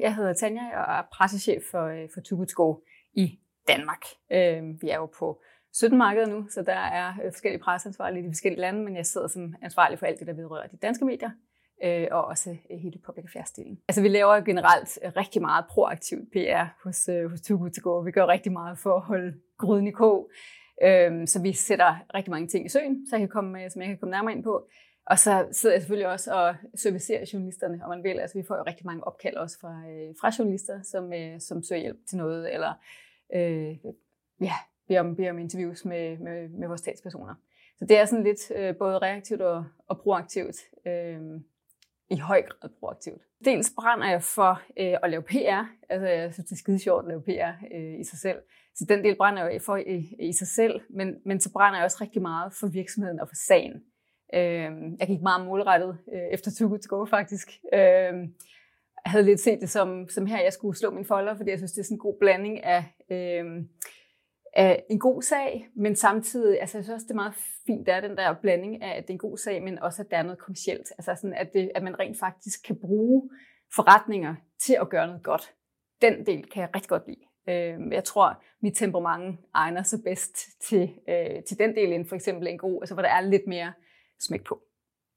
Jeg hedder Tanja og er pressechef for, øh, for Tugutsko i Danmark. Øh, vi er jo på 17 markeder nu, så der er øh, forskellige presseansvarlige i de forskellige lande, men jeg sidder som ansvarlig for alt det, der vedrører de danske medier, øh, og også øh, hele public affairs-delen. Altså vi laver generelt rigtig meget proaktivt PR hos, hos Too To Go. Vi gør rigtig meget for at holde gryden i kog, Øhm, så vi sætter rigtig mange ting i søen, så jeg kan komme, øh, som jeg kan komme nærmere ind på. Og så sidder jeg selvfølgelig også og servicerer journalisterne, om man vil. Altså, vi får jo rigtig mange opkald også fra, øh, fra journalister, som, øh, som søger hjælp til noget, eller øh, ja, beder om, beder om interviews med, med, med vores statspersoner. Så det er sådan lidt øh, både reaktivt og, og proaktivt. Øh, i høj grad proaktivt. Dels brænder jeg for øh, at lave PR. Altså, jeg synes, det er skide sjovt at lave PR øh, i sig selv. Så den del brænder jeg for i, i sig selv. Men, men så brænder jeg også rigtig meget for virksomheden og for sagen. Øh, jeg gik meget målrettet øh, efter Too Good To Go faktisk. Øh, jeg havde lidt set det som, som her, jeg skulle slå min folder, fordi jeg synes, det er sådan en god blanding af, øh, er en god sag, men samtidig, altså jeg synes også, det er meget fint, der er den der blanding af, at det er en god sag, men også, at der er noget kommercielt. Altså sådan, at, det, at man rent faktisk kan bruge forretninger til at gøre noget godt. Den del kan jeg rigtig godt lide. Øh, jeg tror, mit temperament egner sig bedst til, øh, til den del end for eksempel en god, altså hvor der er lidt mere smæk på.